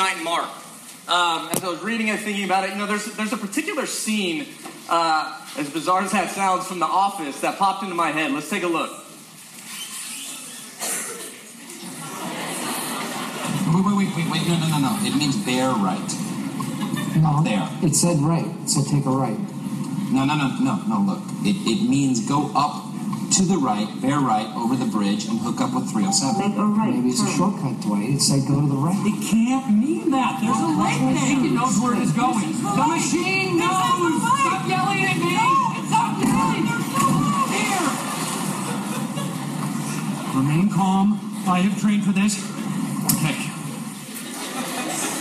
our passage in Mark, um, as I was reading and thinking about it, you know, there's, there's a particular scene, uh, as bizarre as that sounds, from The Office that popped into my head. Let's take a look. Wait, wait, wait, wait, wait, no, no, no, no. It means bear right. No, There. It said right. It said take a right. No, no, no, no, no, look. It, it means go up to the right, bear right, over the bridge, and hook up with 307. Make a right Maybe it's a shortcut, Dwight. It said go to the right. It can't mean that. There's a light there. It knows where it is going. The machine knows. Stop yelling at me. Stop yelling. Here. Remain calm. I have trained for this. Okay.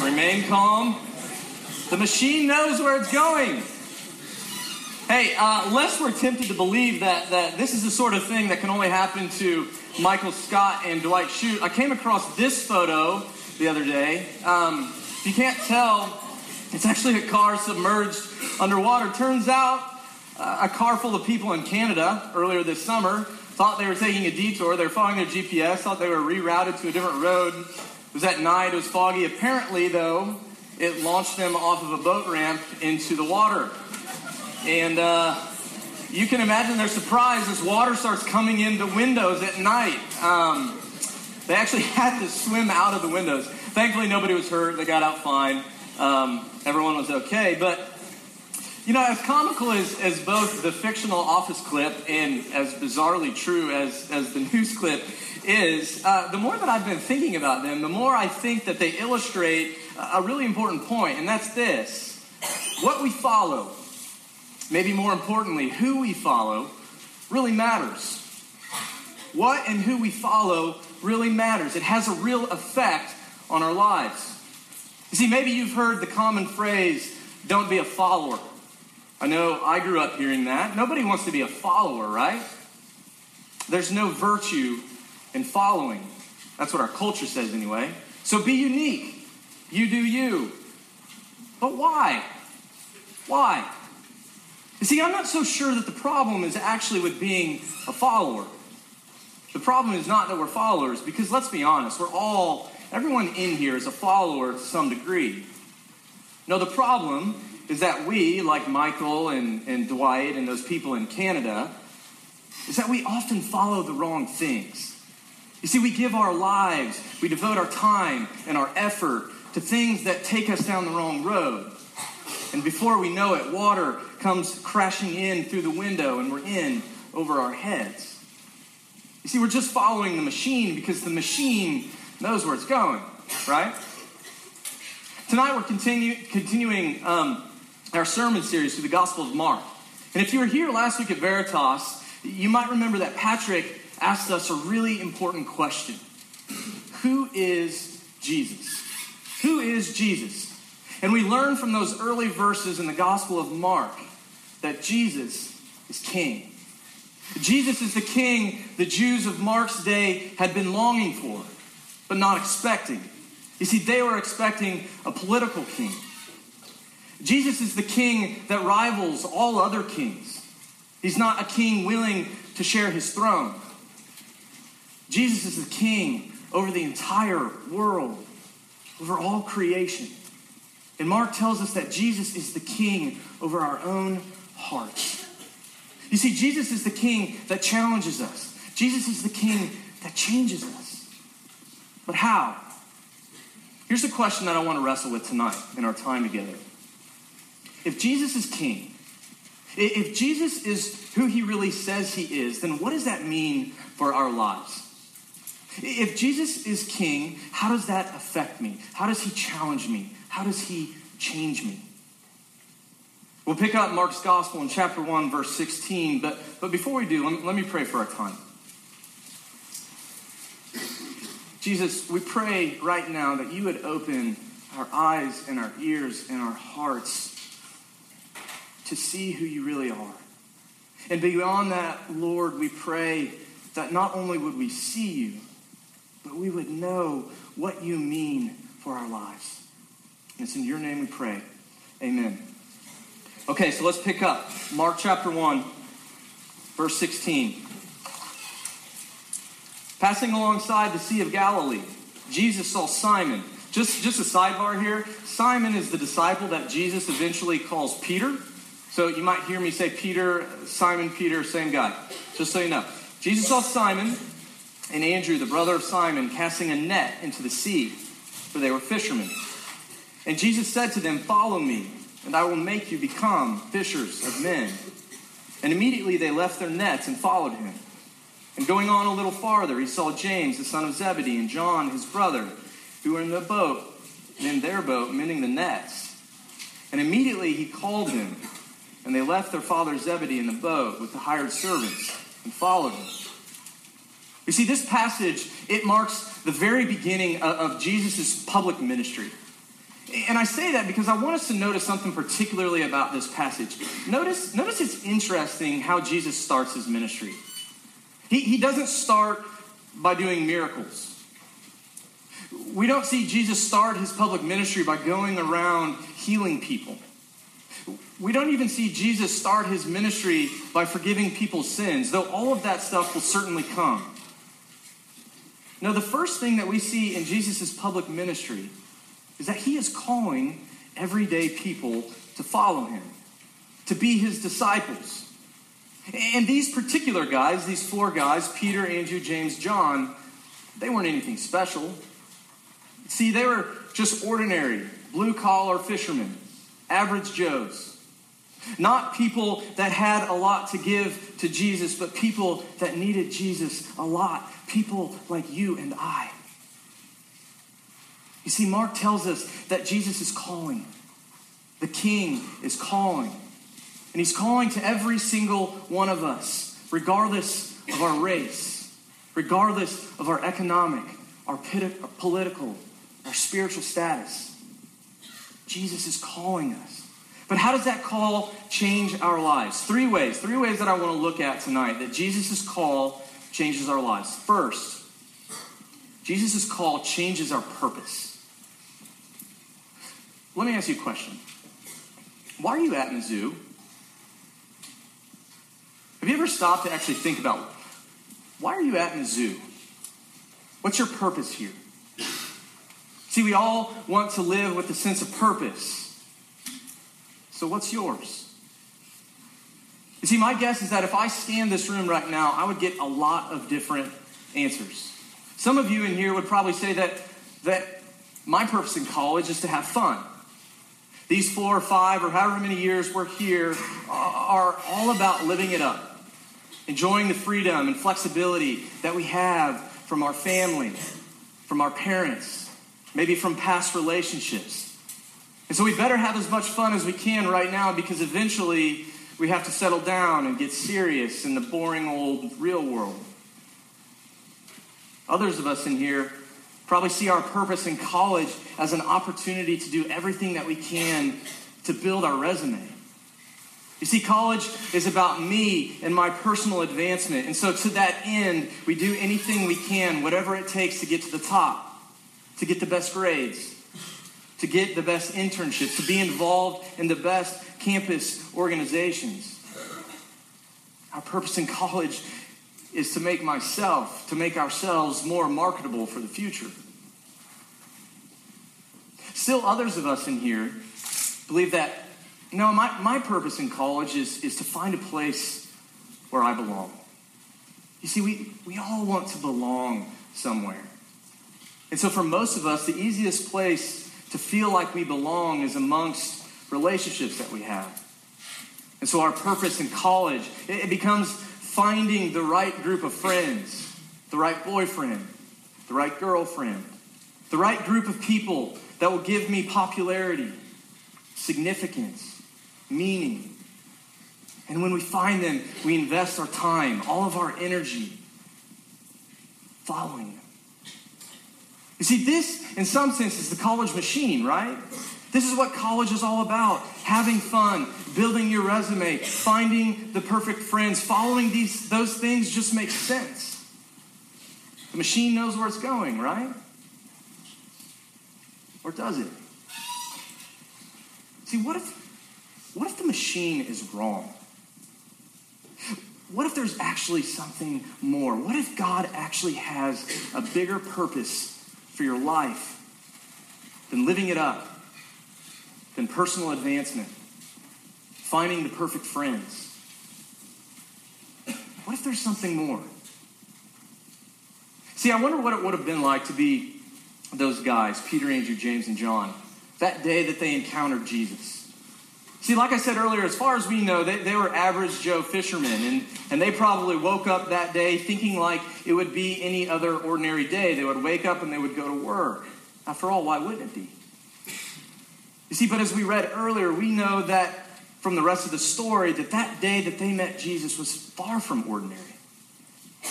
Remain calm. The machine knows where it's going. Hey, uh, lest we're tempted to believe that, that this is the sort of thing that can only happen to Michael Scott and Dwight Schrute, I came across this photo the other day. Um, if you can't tell, it's actually a car submerged underwater. Turns out, uh, a car full of people in Canada earlier this summer thought they were taking a detour. They were following their GPS, thought they were rerouted to a different road. It was at night, it was foggy. Apparently, though, it launched them off of a boat ramp into the water. And uh, you can imagine their surprise as water starts coming in the windows at night. Um, they actually had to swim out of the windows. Thankfully, nobody was hurt. They got out fine. Um, everyone was okay. But, you know, as comical as, as both the fictional office clip and as bizarrely true as, as the news clip is, uh, the more that I've been thinking about them, the more I think that they illustrate a a really important point, and that's this. What we follow, maybe more importantly, who we follow, really matters. What and who we follow really matters. It has a real effect on our lives. You see, maybe you've heard the common phrase, don't be a follower. I know I grew up hearing that. Nobody wants to be a follower, right? There's no virtue in following. That's what our culture says, anyway. So be unique. You do you. But why? Why? You see, I'm not so sure that the problem is actually with being a follower. The problem is not that we're followers, because let's be honest, we're all, everyone in here is a follower to some degree. No, the problem is that we, like Michael and, and Dwight and those people in Canada, is that we often follow the wrong things. You see, we give our lives, we devote our time and our effort to things that take us down the wrong road. And before we know it, water comes crashing in through the window and we're in over our heads. You see, we're just following the machine because the machine knows where it's going, right? Tonight we're continue, continuing um, our sermon series through the Gospel of Mark. And if you were here last week at Veritas, you might remember that Patrick asked us a really important question Who is Jesus? Who is Jesus? And we learn from those early verses in the Gospel of Mark that Jesus is King. Jesus is the King the Jews of Mark's day had been longing for, but not expecting. You see, they were expecting a political king. Jesus is the king that rivals all other kings. He's not a king willing to share his throne. Jesus is the king over the entire world, over all creation. And Mark tells us that Jesus is the king over our own hearts. You see, Jesus is the king that challenges us. Jesus is the king that changes us. But how? Here's a question that I want to wrestle with tonight in our time together. If Jesus is king, if Jesus is who he really says he is, then what does that mean for our lives? If Jesus is king, how does that affect me? How does he challenge me? How does he change me? We'll pick up Mark's gospel in chapter 1, verse 16, but, but before we do, let me, let me pray for our time. Jesus, we pray right now that you would open our eyes and our ears and our hearts to see who you really are. And beyond that, Lord, we pray that not only would we see you, but we would know what you mean for our lives. It's in your name we pray. Amen. Okay, so let's pick up Mark chapter 1, verse 16. Passing alongside the Sea of Galilee, Jesus saw Simon. Just, just a sidebar here Simon is the disciple that Jesus eventually calls Peter. So you might hear me say Peter, Simon, Peter, same guy. Just so you know. Jesus saw Simon and Andrew, the brother of Simon, casting a net into the sea, for they were fishermen. And Jesus said to them, Follow me, and I will make you become fishers of men. And immediately they left their nets and followed him. And going on a little farther, he saw James, the son of Zebedee, and John, his brother, who were in the boat, in their boat, mending the nets. And immediately he called them, and they left their father Zebedee in the boat with the hired servants and followed him. You see, this passage, it marks the very beginning of, of Jesus' public ministry. And I say that because I want us to notice something particularly about this passage. Notice, notice it's interesting how Jesus starts his ministry. He, he doesn't start by doing miracles. We don't see Jesus start his public ministry by going around healing people. We don't even see Jesus start his ministry by forgiving people's sins, though all of that stuff will certainly come. Now, the first thing that we see in Jesus' public ministry is that he is calling everyday people to follow him, to be his disciples. And these particular guys, these four guys, Peter, Andrew, James, John, they weren't anything special. See, they were just ordinary, blue collar fishermen, average Joes. Not people that had a lot to give to Jesus, but people that needed Jesus a lot. People like you and I. You see, Mark tells us that Jesus is calling. The King is calling. And he's calling to every single one of us, regardless of our race, regardless of our economic, our political, our spiritual status. Jesus is calling us. But how does that call change our lives? Three ways. Three ways that I want to look at tonight that Jesus' call changes our lives. First, Jesus' call changes our purpose. Let me ask you a question. Why are you at Mizzou? Have you ever stopped to actually think about why are you at Mizzou? What's your purpose here? See, we all want to live with a sense of purpose. So, what's yours? You see, my guess is that if I scanned this room right now, I would get a lot of different answers. Some of you in here would probably say that, that my purpose in college is to have fun. These four or five or however many years we're here are all about living it up, enjoying the freedom and flexibility that we have from our family, from our parents, maybe from past relationships. And so we better have as much fun as we can right now because eventually we have to settle down and get serious in the boring old real world. Others of us in here probably see our purpose in college as an opportunity to do everything that we can to build our resume. You see, college is about me and my personal advancement. And so, to that end, we do anything we can, whatever it takes to get to the top, to get the best grades, to get the best internships, to be involved in the best campus organizations. Our purpose in college is to make myself, to make ourselves more marketable for the future. Still, others of us in here believe that, no, my, my purpose in college is, is to find a place where I belong. You see, we, we all want to belong somewhere. And so, for most of us, the easiest place to feel like we belong is amongst relationships that we have. And so, our purpose in college, it, it becomes finding the right group of friends, the right boyfriend, the right girlfriend, the right group of people that will give me popularity, significance, meaning. And when we find them, we invest our time, all of our energy, following them. You see, this, in some sense, is the college machine, right? This is what college is all about having fun, building your resume, finding the perfect friends. Following these, those things just makes sense. The machine knows where it's going, right? Or does it? See, what if, what if the machine is wrong? What if there's actually something more? What if God actually has a bigger purpose for your life than living it up, than personal advancement, finding the perfect friends? What if there's something more? See, I wonder what it would have been like to be those guys, Peter, Andrew, James, and John, that day that they encountered Jesus. See, like I said earlier, as far as we know, they, they were average Joe fishermen, and, and they probably woke up that day thinking like it would be any other ordinary day. They would wake up and they would go to work. After all, why wouldn't it be? You see, but as we read earlier, we know that from the rest of the story that that day that they met Jesus was far from ordinary.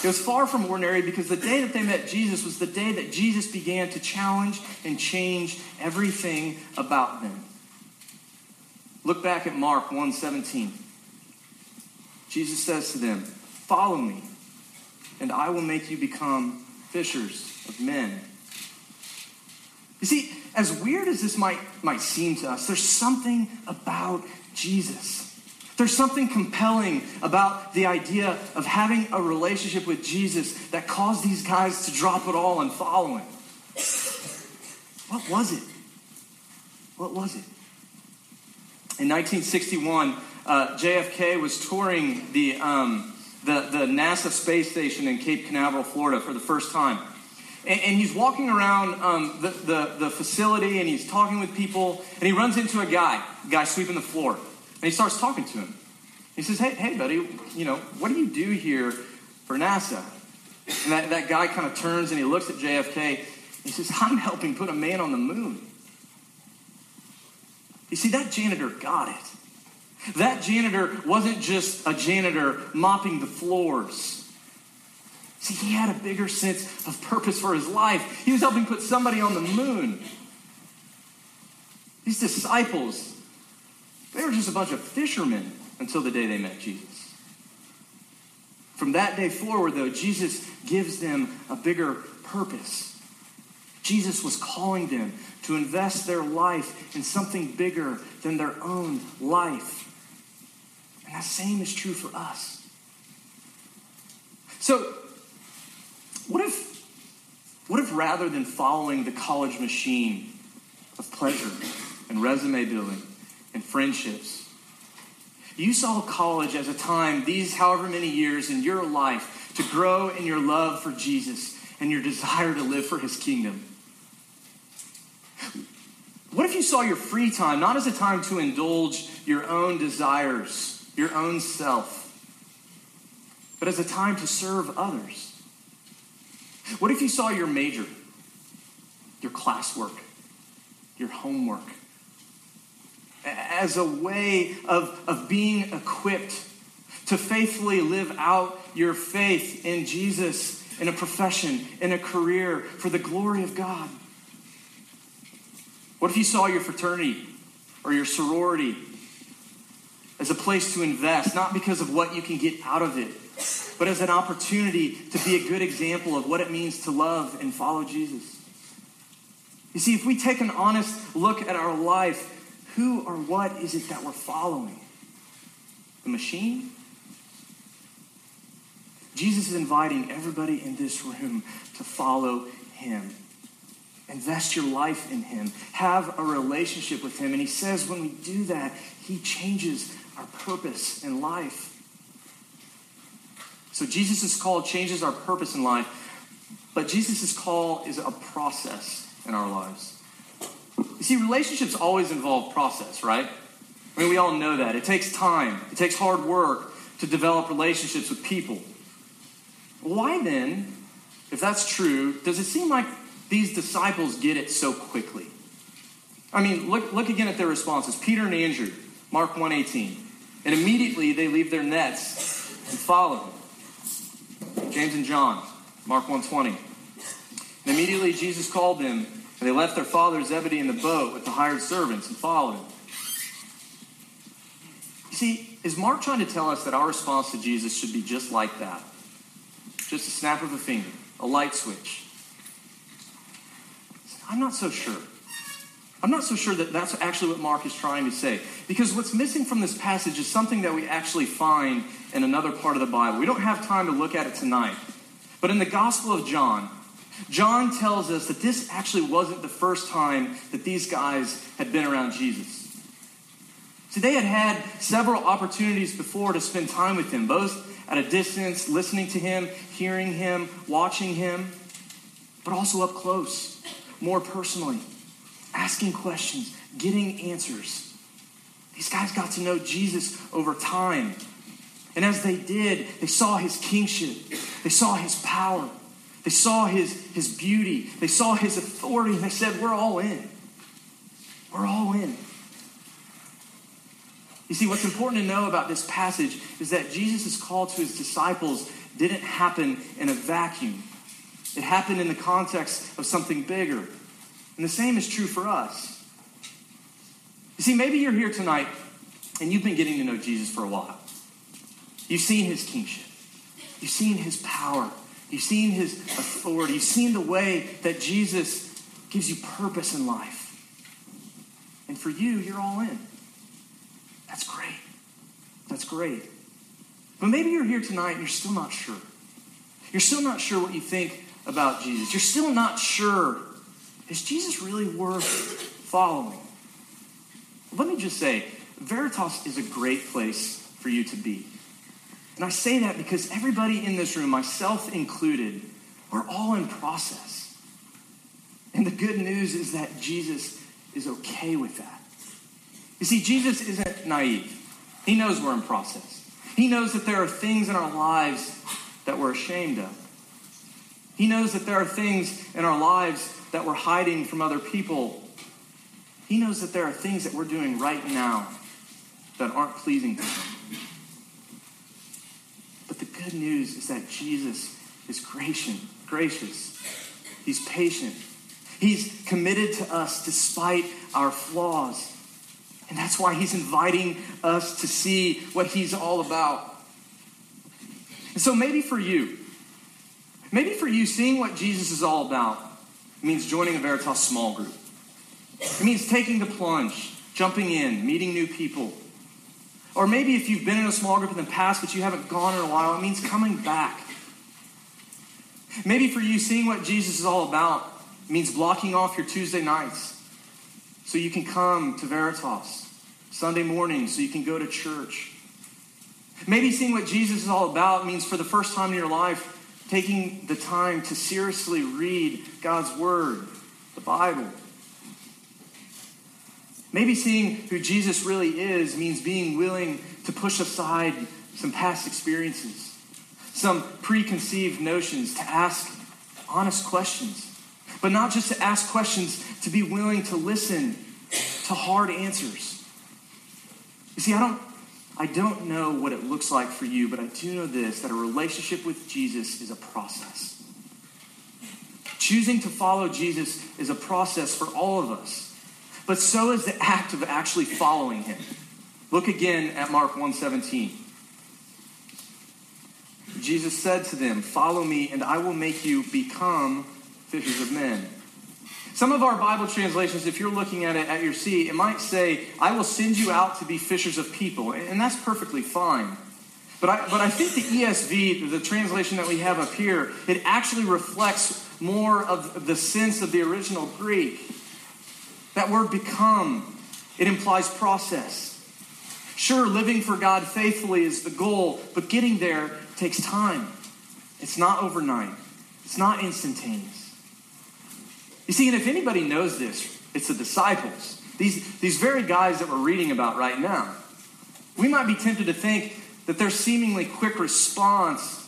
It was far from ordinary because the day that they met Jesus was the day that Jesus began to challenge and change everything about them. Look back at Mark 1:17. Jesus says to them, "Follow me, and I will make you become fishers of men." You see, as weird as this might, might seem to us, there's something about Jesus. There's something compelling about the idea of having a relationship with Jesus that caused these guys to drop it all and follow him. What was it? What was it? In 1961, uh, JFK was touring the, um, the, the NASA space station in Cape Canaveral, Florida for the first time. And, and he's walking around um, the, the, the facility and he's talking with people, and he runs into a guy, guy sweeping the floor. And he starts talking to him. He says, Hey, hey, buddy, you know, what do you do here for NASA? And that, that guy kind of turns and he looks at JFK. He says, I'm helping put a man on the moon. You see, that janitor got it. That janitor wasn't just a janitor mopping the floors. See, he had a bigger sense of purpose for his life. He was helping put somebody on the moon. These disciples, they were just a bunch of fishermen until the day they met Jesus. From that day forward, though, Jesus gives them a bigger purpose. Jesus was calling them to invest their life in something bigger than their own life. And that same is true for us. So, what if, what if rather than following the college machine of pleasure and resume building and friendships, you saw college as a time, these however many years in your life, to grow in your love for Jesus and your desire to live for his kingdom. What if you saw your free time not as a time to indulge your own desires, your own self, but as a time to serve others? What if you saw your major, your classwork, your homework, as a way of, of being equipped to faithfully live out your faith in Jesus in a profession, in a career, for the glory of God? What if you saw your fraternity or your sorority as a place to invest, not because of what you can get out of it, but as an opportunity to be a good example of what it means to love and follow Jesus? You see, if we take an honest look at our life, who or what is it that we're following? The machine? Jesus is inviting everybody in this room to follow him. Invest your life in him. Have a relationship with him. And he says when we do that, he changes our purpose in life. So Jesus' call changes our purpose in life, but Jesus' call is a process in our lives. You see, relationships always involve process, right? I mean, we all know that. It takes time, it takes hard work to develop relationships with people. Why then, if that's true, does it seem like these disciples get it so quickly? I mean, look, look again at their responses. Peter and Andrew, Mark 1.18. And immediately they leave their nets and follow him. James and John, Mark 1.20. And immediately Jesus called them and they left their father Zebedee in the boat with the hired servants and followed him. You see, is Mark trying to tell us that our response to Jesus should be just like that? Just a snap of a finger, a light switch. I'm not so sure. I'm not so sure that that's actually what Mark is trying to say. Because what's missing from this passage is something that we actually find in another part of the Bible. We don't have time to look at it tonight. But in the Gospel of John, John tells us that this actually wasn't the first time that these guys had been around Jesus. So they had had several opportunities before to spend time with him, both at a distance, listening to him, hearing him, watching him, but also up close, more personally, asking questions, getting answers. These guys got to know Jesus over time. And as they did, they saw his kingship, they saw his power, they saw his, his beauty, they saw his authority, and they said, We're all in. We're all in. You see, what's important to know about this passage is that Jesus' call to his disciples didn't happen in a vacuum. It happened in the context of something bigger. And the same is true for us. You see, maybe you're here tonight and you've been getting to know Jesus for a while. You've seen his kingship, you've seen his power, you've seen his authority, you've seen the way that Jesus gives you purpose in life. And for you, you're all in. That's great. That's great. But maybe you're here tonight and you're still not sure. You're still not sure what you think about Jesus. You're still not sure is Jesus really worth following? Let me just say, Veritas is a great place for you to be. And I say that because everybody in this room, myself included, we're all in process. And the good news is that Jesus is okay with that. You see, Jesus isn't naive. He knows we're in process. He knows that there are things in our lives that we're ashamed of. He knows that there are things in our lives that we're hiding from other people. He knows that there are things that we're doing right now that aren't pleasing to Him. But the good news is that Jesus is gracious. gracious. He's patient. He's committed to us despite our flaws. And that's why he's inviting us to see what he's all about. And so maybe for you, maybe for you, seeing what Jesus is all about means joining a Veritas small group. It means taking the plunge, jumping in, meeting new people. Or maybe if you've been in a small group in the past but you haven't gone in a while, it means coming back. Maybe for you, seeing what Jesus is all about means blocking off your Tuesday nights so you can come to Veritas Sunday morning so you can go to church. Maybe seeing what Jesus is all about means for the first time in your life taking the time to seriously read God's Word, the Bible. Maybe seeing who Jesus really is means being willing to push aside some past experiences, some preconceived notions, to ask honest questions. But not just to ask questions, to be willing to listen to hard answers. You see, I don't, I don't know what it looks like for you, but I do know this that a relationship with Jesus is a process. Choosing to follow Jesus is a process for all of us, but so is the act of actually following him. Look again at Mark 117. Jesus said to them, Follow me, and I will make you become fishers of men. Some of our Bible translations, if you're looking at it at your seat, it might say, I will send you out to be fishers of people. And that's perfectly fine. But I, but I think the ESV, the translation that we have up here, it actually reflects more of the sense of the original Greek. That word become, it implies process. Sure, living for God faithfully is the goal, but getting there takes time. It's not overnight, it's not instantaneous. You see, and if anybody knows this, it's the disciples. These, these very guys that we're reading about right now. We might be tempted to think that their seemingly quick response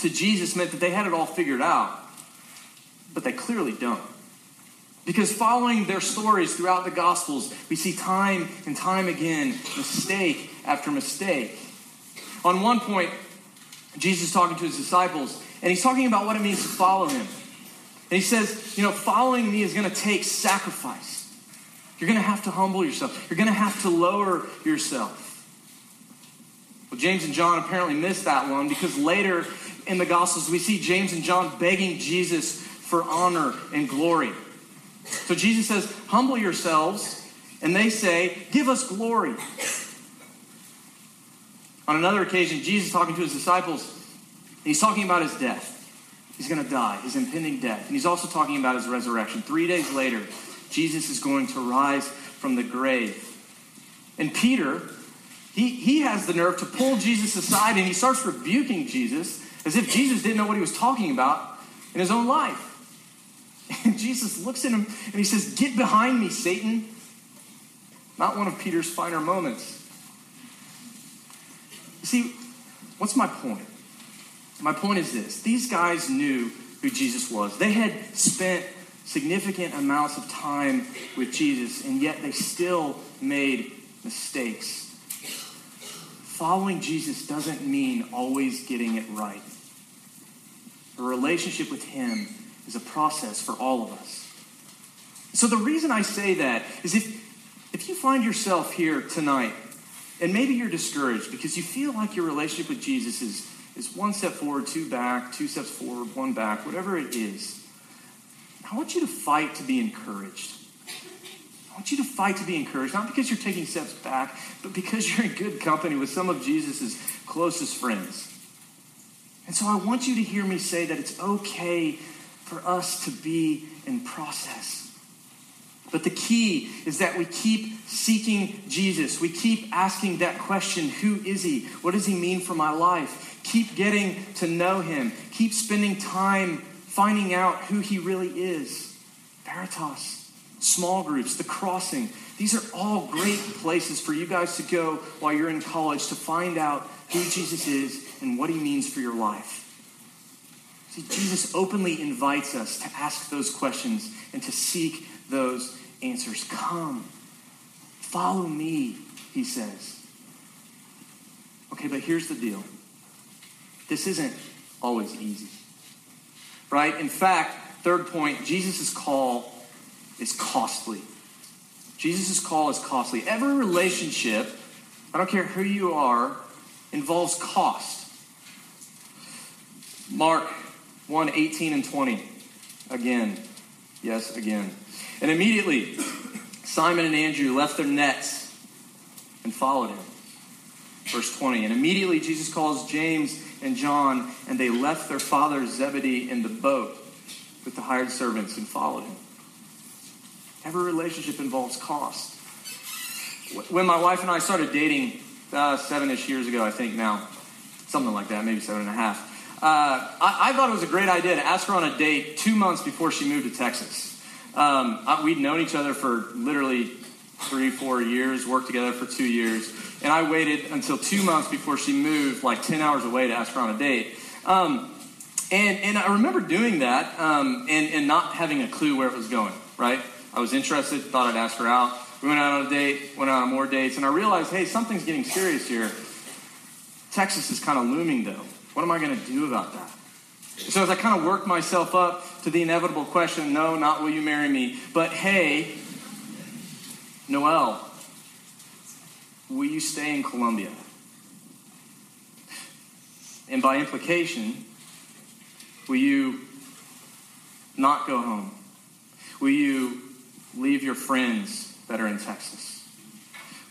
to Jesus meant that they had it all figured out. But they clearly don't. Because following their stories throughout the Gospels, we see time and time again mistake after mistake. On one point, Jesus is talking to his disciples, and he's talking about what it means to follow him. And he says, you know, following me is going to take sacrifice. You're going to have to humble yourself. You're going to have to lower yourself. Well, James and John apparently missed that one because later in the Gospels we see James and John begging Jesus for honor and glory. So Jesus says, humble yourselves. And they say, give us glory. On another occasion, Jesus talking to his disciples, he's talking about his death. He's going to die, his impending death. And he's also talking about his resurrection. Three days later, Jesus is going to rise from the grave. And Peter, he, he has the nerve to pull Jesus aside and he starts rebuking Jesus as if Jesus didn't know what he was talking about in his own life. And Jesus looks at him and he says, Get behind me, Satan. Not one of Peter's finer moments. See, what's my point? My point is this these guys knew who Jesus was, they had spent significant amounts of time with Jesus, and yet they still made mistakes. Following Jesus doesn't mean always getting it right. A relationship with Him is a process for all of us. So the reason I say that is if, if you find yourself here tonight and maybe you're discouraged because you feel like your relationship with Jesus is, is one step forward, two back, two steps forward, one back, whatever it is, I want you to fight to be encouraged. I want you to fight to be encouraged, not because you're taking steps back, but because you're in good company with some of Jesus' closest friends. And so I want you to hear me say that it's okay for us to be in process. But the key is that we keep seeking Jesus. We keep asking that question Who is he? What does he mean for my life? Keep getting to know him. Keep spending time finding out who he really is. Veritas, small groups, the crossing. These are all great places for you guys to go while you're in college to find out who Jesus is and what he means for your life. See, Jesus openly invites us to ask those questions and to seek those answers. Come, follow me, he says. Okay, but here's the deal this isn't always easy. Right? In fact, third point, Jesus' call is costly. Jesus' call is costly. Every relationship, I don't care who you are, involves cost. Mark 1 18 and 20. Again. Yes, again. And immediately, Simon and Andrew left their nets and followed him. Verse 20. And immediately Jesus calls James and John, and they left their father Zebedee in the boat with the hired servants and followed him. Every relationship involves cost. When my wife and I started dating uh, seven ish years ago, I think now, something like that, maybe seven and a half, uh, I, I, thought it was a great idea to ask her on a date two months before she moved to Texas. Um, I, we'd known each other for literally three, four years, worked together for two years, and I waited until two months before she moved, like 10 hours away, to ask her on a date. Um, and, and I remember doing that um, and, and not having a clue where it was going, right? I was interested, thought I'd ask her out. We went out on a date, went out on more dates, and I realized, hey, something's getting serious here. Texas is kind of looming, though. What am I going to do about that? So as I kind of worked myself up to the inevitable question, no, not will you marry me, but hey, Noel, will you stay in Columbia? And by implication, will you not go home? Will you leave your friends that are in Texas?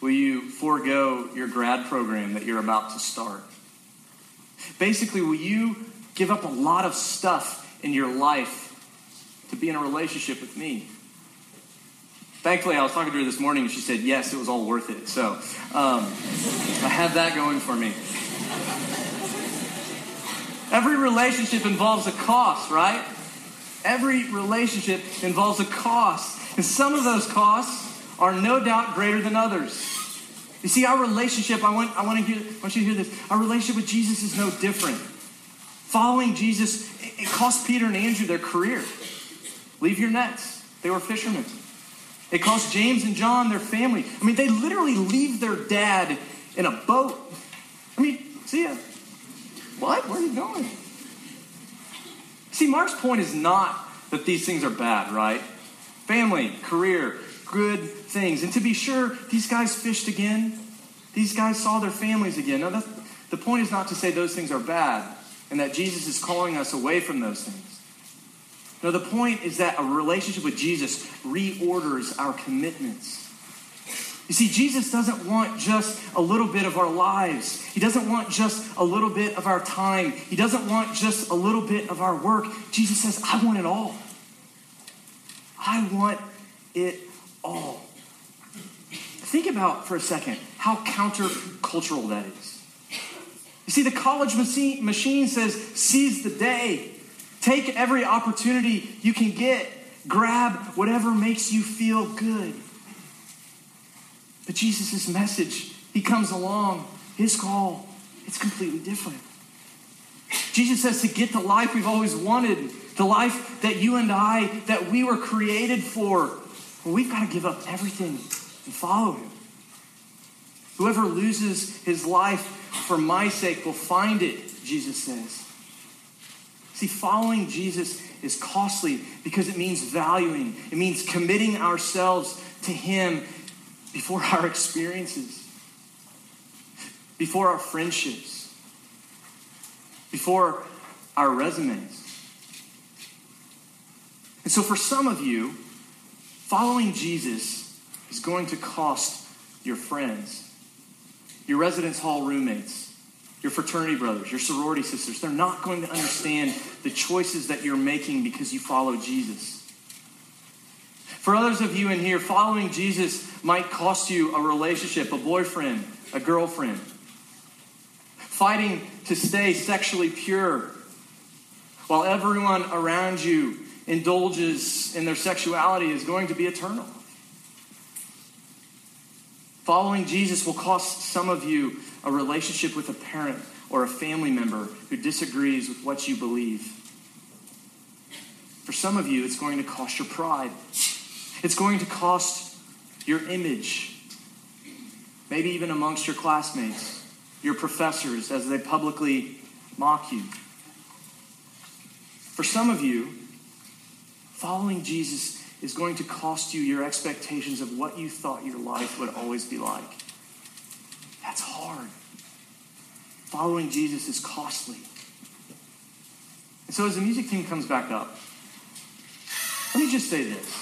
Will you forego your grad program that you're about to start? Basically, will you give up a lot of stuff in your life to be in a relationship with me? Thankfully, I was talking to her this morning and she said, yes, it was all worth it. So um, I have that going for me. Every relationship involves a cost, right? Every relationship involves a cost. And some of those costs are no doubt greater than others. You see, our relationship, I want, I want, to hear, I want you to hear this. Our relationship with Jesus is no different. Following Jesus, it cost Peter and Andrew their career. Leave your nets. They were fishermen. It cost James and John their family. I mean, they literally leave their dad in a boat. I mean, see ya. What? Where are you going? See, Mark's point is not that these things are bad, right? Family, career, good things. And to be sure, these guys fished again. These guys saw their families again. No, the point is not to say those things are bad and that Jesus is calling us away from those things. No, the point is that a relationship with Jesus reorders our commitments. You see, Jesus doesn't want just a little bit of our lives. He doesn't want just a little bit of our time. He doesn't want just a little bit of our work. Jesus says, I want it all. I want it all. Think about for a second how countercultural that is. You see, the college machine says, seize the day. Take every opportunity you can get. Grab whatever makes you feel good. But Jesus' message, he comes along, his call, it's completely different. Jesus says to get the life we've always wanted, the life that you and I, that we were created for. Well, we've got to give up everything follow him. Whoever loses his life for my sake will find it, Jesus says. See, following Jesus is costly because it means valuing, it means committing ourselves to him before our experiences, before our friendships, before our resumes. And so, for some of you, following Jesus is going to cost your friends, your residence hall roommates, your fraternity brothers, your sorority sisters. They're not going to understand the choices that you're making because you follow Jesus. For others of you in here, following Jesus might cost you a relationship, a boyfriend, a girlfriend. Fighting to stay sexually pure while everyone around you indulges in their sexuality is going to be eternal. Following Jesus will cost some of you a relationship with a parent or a family member who disagrees with what you believe. For some of you, it's going to cost your pride. It's going to cost your image, maybe even amongst your classmates, your professors, as they publicly mock you. For some of you, following Jesus is going to cost you your expectations of what you thought your life would always be like. That's hard. Following Jesus is costly. And so, as the music team comes back up, let me just say this.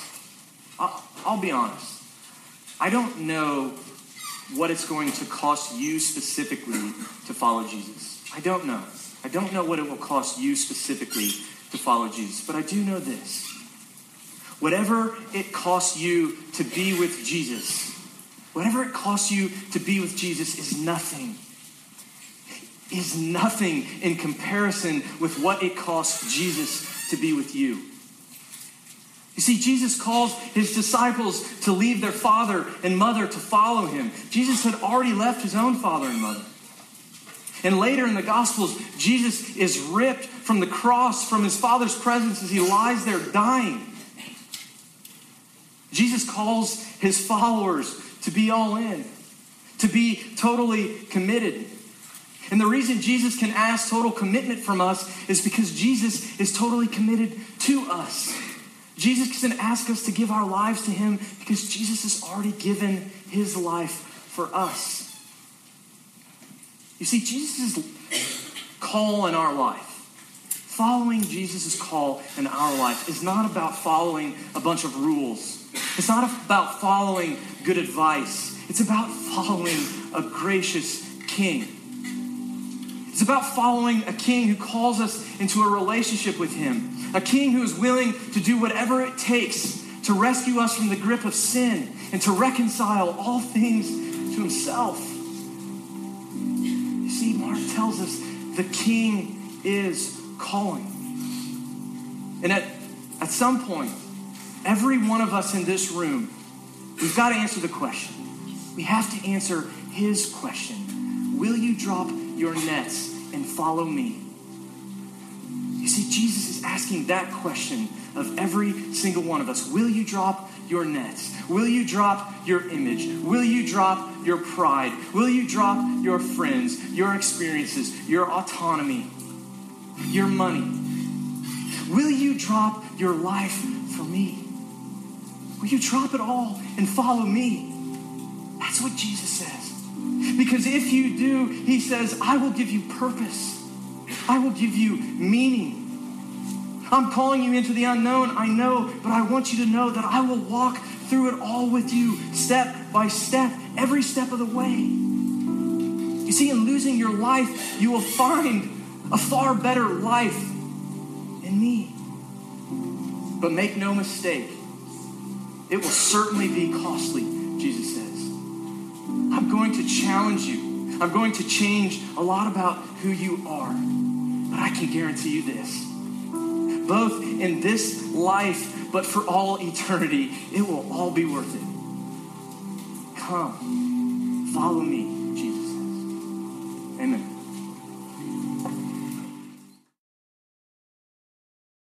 I'll, I'll be honest. I don't know what it's going to cost you specifically to follow Jesus. I don't know. I don't know what it will cost you specifically to follow Jesus. But I do know this. Whatever it costs you to be with Jesus, whatever it costs you to be with Jesus is nothing. Is nothing in comparison with what it costs Jesus to be with you. You see, Jesus calls his disciples to leave their father and mother to follow him. Jesus had already left his own father and mother. And later in the Gospels, Jesus is ripped from the cross, from his father's presence as he lies there dying. Jesus calls his followers to be all in, to be totally committed. And the reason Jesus can ask total commitment from us is because Jesus is totally committed to us. Jesus can ask us to give our lives to him because Jesus has already given his life for us. You see, Jesus' call in our life, following Jesus' call in our life, is not about following a bunch of rules. It's not about following good advice. It's about following a gracious king. It's about following a king who calls us into a relationship with him a king who is willing to do whatever it takes to rescue us from the grip of sin and to reconcile all things to himself. You see, Mark tells us the king is calling. And at, at some point, every one of us in this room, we've got to answer the question. We have to answer his question Will you drop your nets and follow me? You see, Jesus is asking that question of every single one of us. Will you drop your nets? Will you drop your image? Will you drop your pride? Will you drop your friends, your experiences, your autonomy, your money? Will you drop your life for me? Will you drop it all and follow me? That's what Jesus says. Because if you do, he says, I will give you purpose. I will give you meaning. I'm calling you into the unknown, I know, but I want you to know that I will walk through it all with you, step by step, every step of the way. You see, in losing your life, you will find a far better life in me. But make no mistake, it will certainly be costly, Jesus says. I'm going to challenge you. I'm going to change a lot about who you are. But I can guarantee you this both in this life, but for all eternity, it will all be worth it. Come, follow me.